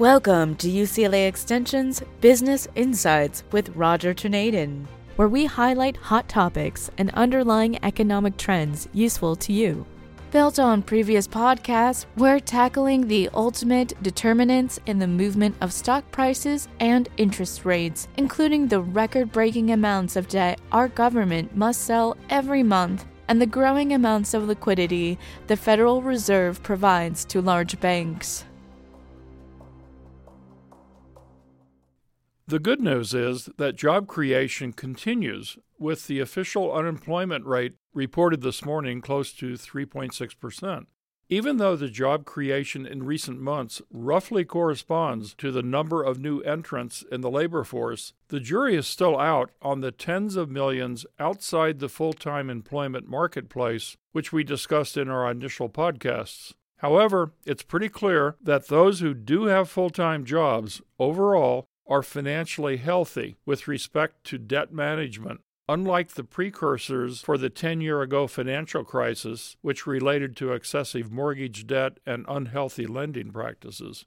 Welcome to UCLA Extension's Business Insights with Roger Tornaden, where we highlight hot topics and underlying economic trends useful to you. Built on previous podcasts, we're tackling the ultimate determinants in the movement of stock prices and interest rates, including the record breaking amounts of debt our government must sell every month and the growing amounts of liquidity the Federal Reserve provides to large banks. The good news is that job creation continues, with the official unemployment rate reported this morning close to 3.6%. Even though the job creation in recent months roughly corresponds to the number of new entrants in the labor force, the jury is still out on the tens of millions outside the full time employment marketplace, which we discussed in our initial podcasts. However, it's pretty clear that those who do have full time jobs overall are financially healthy with respect to debt management, unlike the precursors for the 10 year ago financial crisis, which related to excessive mortgage debt and unhealthy lending practices.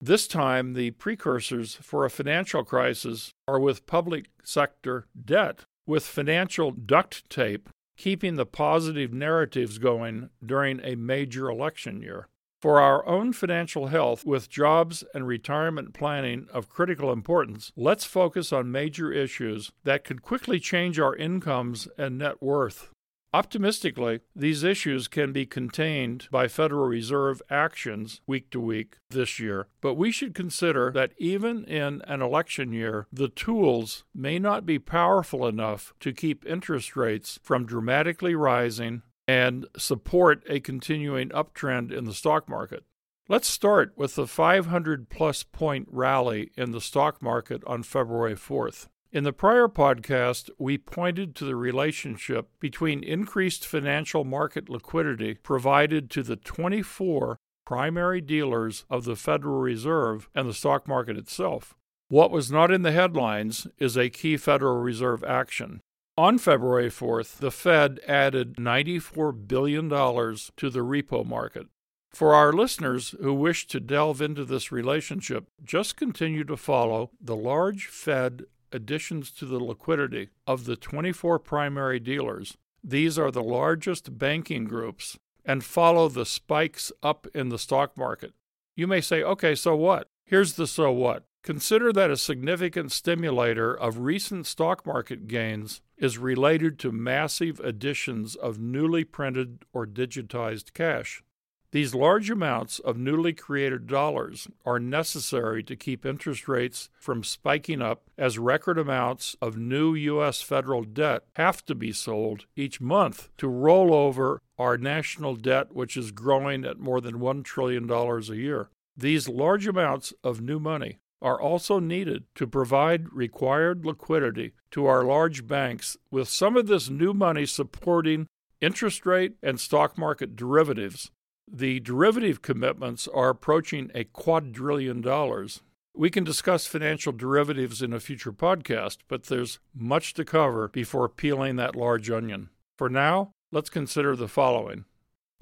This time, the precursors for a financial crisis are with public sector debt, with financial duct tape keeping the positive narratives going during a major election year. For our own financial health, with jobs and retirement planning of critical importance, let's focus on major issues that could quickly change our incomes and net worth. Optimistically, these issues can be contained by Federal Reserve actions week to week this year, but we should consider that even in an election year, the tools may not be powerful enough to keep interest rates from dramatically rising and support a continuing uptrend in the stock market. Let's start with the 500 plus point rally in the stock market on February 4th. In the prior podcast, we pointed to the relationship between increased financial market liquidity provided to the 24 primary dealers of the Federal Reserve and the stock market itself. What was not in the headlines is a key Federal Reserve action. On February 4th, the Fed added $94 billion to the repo market. For our listeners who wish to delve into this relationship, just continue to follow the large Fed additions to the liquidity of the 24 primary dealers. These are the largest banking groups, and follow the spikes up in the stock market. You may say, okay, so what? Here's the so what. Consider that a significant stimulator of recent stock market gains is related to massive additions of newly printed or digitized cash. These large amounts of newly created dollars are necessary to keep interest rates from spiking up as record amounts of new U.S. federal debt have to be sold each month to roll over our national debt, which is growing at more than $1 trillion a year. These large amounts of new money are also needed to provide required liquidity to our large banks, with some of this new money supporting interest rate and stock market derivatives. The derivative commitments are approaching a quadrillion dollars. We can discuss financial derivatives in a future podcast, but there's much to cover before peeling that large onion. For now, let's consider the following.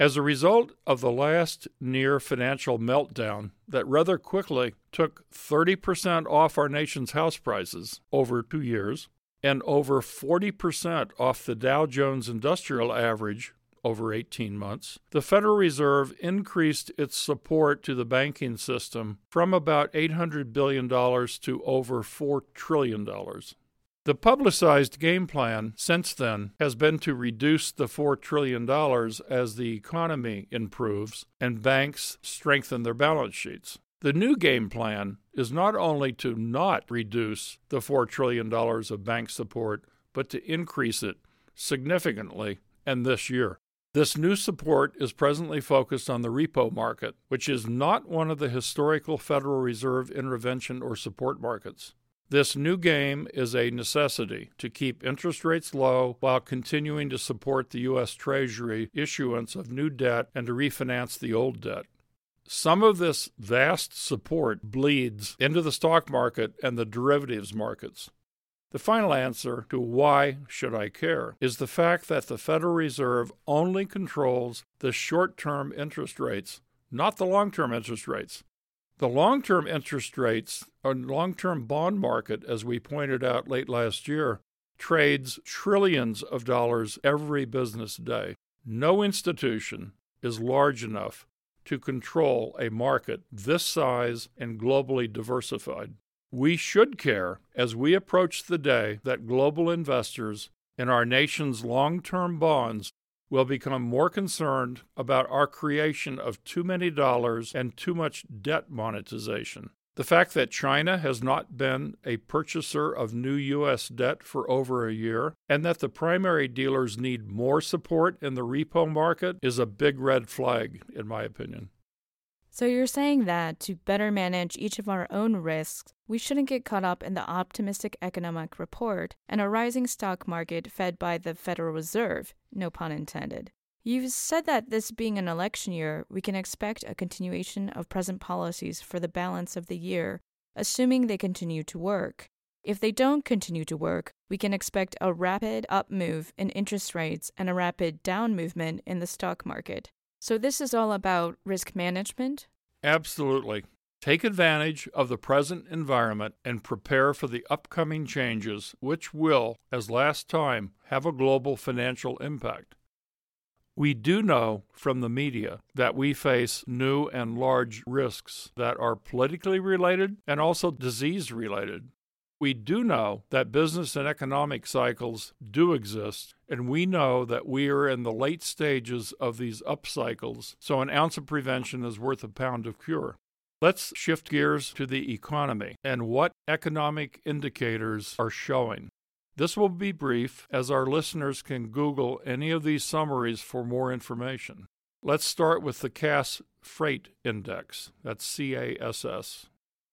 As a result of the last near financial meltdown that rather quickly took 30% off our nation's house prices over two years and over 40% off the Dow Jones Industrial Average over 18 months, the Federal Reserve increased its support to the banking system from about $800 billion to over $4 trillion. The publicized game plan since then has been to reduce the $4 trillion as the economy improves and banks strengthen their balance sheets. The new game plan is not only to not reduce the $4 trillion of bank support, but to increase it significantly and this year. This new support is presently focused on the repo market, which is not one of the historical Federal Reserve intervention or support markets. This new game is a necessity to keep interest rates low while continuing to support the U.S. Treasury issuance of new debt and to refinance the old debt. Some of this vast support bleeds into the stock market and the derivatives markets. The final answer to why should I care is the fact that the Federal Reserve only controls the short term interest rates, not the long term interest rates. The long term interest rates or long term bond market, as we pointed out late last year, trades trillions of dollars every business day. No institution is large enough to control a market this size and globally diversified. We should care as we approach the day that global investors in our nation's long term bonds will become more concerned about our creation of too many dollars and too much debt monetization. The fact that China has not been a purchaser of new U.S. debt for over a year and that the primary dealers need more support in the repo market is a big red flag, in my opinion. So you're saying that to better manage each of our own risks, we shouldn't get caught up in the optimistic economic report and a rising stock market fed by the Federal Reserve, no pun intended. You've said that this being an election year, we can expect a continuation of present policies for the balance of the year, assuming they continue to work. If they don't continue to work, we can expect a rapid up move in interest rates and a rapid down movement in the stock market. So, this is all about risk management? Absolutely. Take advantage of the present environment and prepare for the upcoming changes, which will, as last time, have a global financial impact. We do know from the media that we face new and large risks that are politically related and also disease related. We do know that business and economic cycles do exist, and we know that we are in the late stages of these up cycles, so an ounce of prevention is worth a pound of cure. Let's shift gears to the economy and what economic indicators are showing. This will be brief, as our listeners can Google any of these summaries for more information. Let's start with the Cass Freight Index. That's C A S S.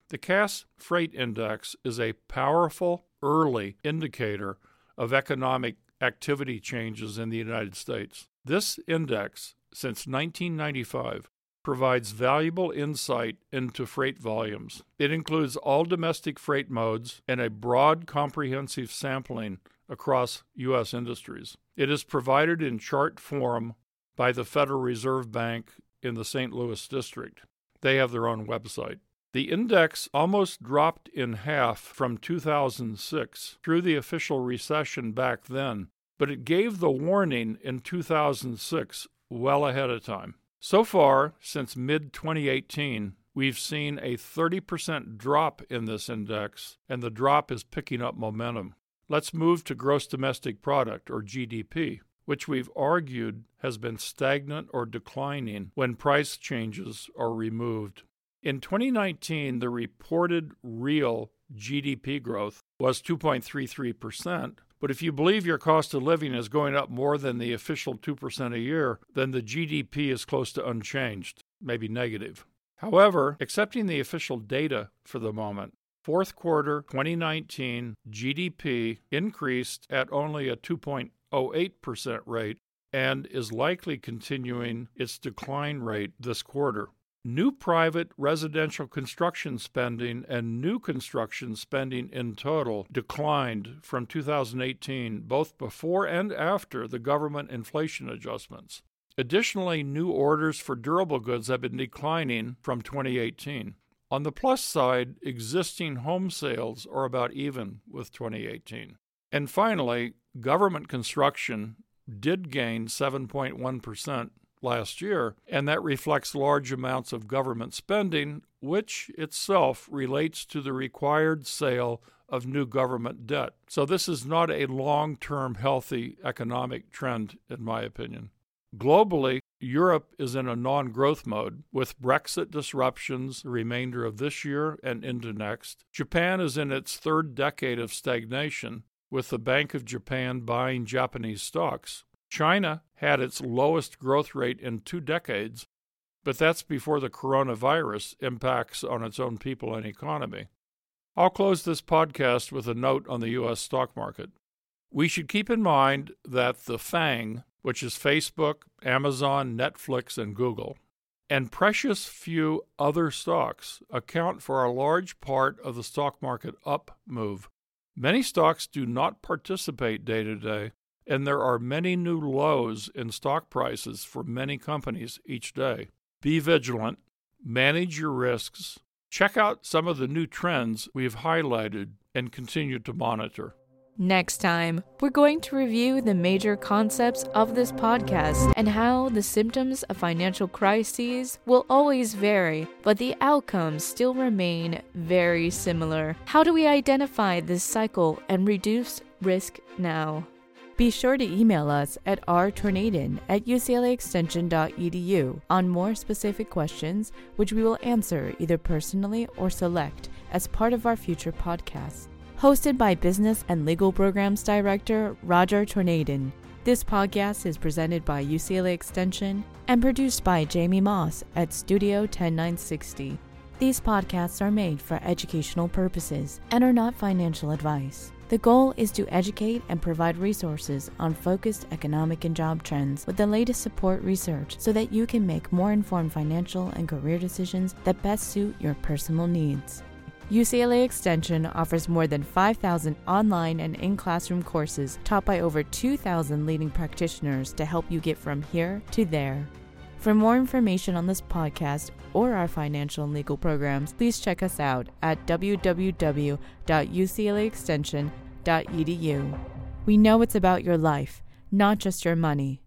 The Cass Freight Index is a powerful early indicator of economic activity changes in the United States. This index, since 1995, provides valuable insight into freight volumes. It includes all domestic freight modes and a broad, comprehensive sampling across U.S. industries. It is provided in chart form by the Federal Reserve Bank in the St. Louis District. They have their own website. The index almost dropped in half from 2006 through the official recession back then, but it gave the warning in 2006 well ahead of time. So far, since mid 2018, we've seen a 30% drop in this index, and the drop is picking up momentum. Let's move to gross domestic product, or GDP, which we've argued has been stagnant or declining when price changes are removed. In 2019, the reported real GDP growth was 2.33%, but if you believe your cost of living is going up more than the official 2% a year, then the GDP is close to unchanged, maybe negative. However, accepting the official data for the moment, fourth quarter 2019 GDP increased at only a 2.08% rate and is likely continuing its decline rate this quarter. New private residential construction spending and new construction spending in total declined from 2018, both before and after the government inflation adjustments. Additionally, new orders for durable goods have been declining from 2018. On the plus side, existing home sales are about even with 2018. And finally, government construction did gain 7.1% last year, and that reflects large amounts of government spending, which itself relates to the required sale of new government debt. So, this is not a long term healthy economic trend, in my opinion. Globally, Europe is in a non growth mode with Brexit disruptions the remainder of this year and into next. Japan is in its third decade of stagnation, with the Bank of Japan buying Japanese stocks. China had its lowest growth rate in two decades, but that's before the coronavirus impacts on its own people and economy. I'll close this podcast with a note on the U.S. stock market. We should keep in mind that the FANG, which is Facebook, Amazon, Netflix, and Google, and precious few other stocks account for a large part of the stock market up move. Many stocks do not participate day to day, and there are many new lows in stock prices for many companies each day. Be vigilant, manage your risks, Check out some of the new trends we've highlighted and continue to monitor. Next time, we're going to review the major concepts of this podcast and how the symptoms of financial crises will always vary, but the outcomes still remain very similar. How do we identify this cycle and reduce risk now? Be sure to email us at rtornadin at uclaextension.edu on more specific questions, which we will answer either personally or select as part of our future podcasts hosted by Business and Legal Programs Director Roger Tornadin. This podcast is presented by UCLA Extension and produced by Jamie Moss at Studio 10960. These podcasts are made for educational purposes and are not financial advice. The goal is to educate and provide resources on focused economic and job trends with the latest support research so that you can make more informed financial and career decisions that best suit your personal needs. UCLA Extension offers more than 5,000 online and in classroom courses taught by over 2,000 leading practitioners to help you get from here to there. For more information on this podcast or our financial and legal programs, please check us out at www.uclaextension.edu. We know it's about your life, not just your money.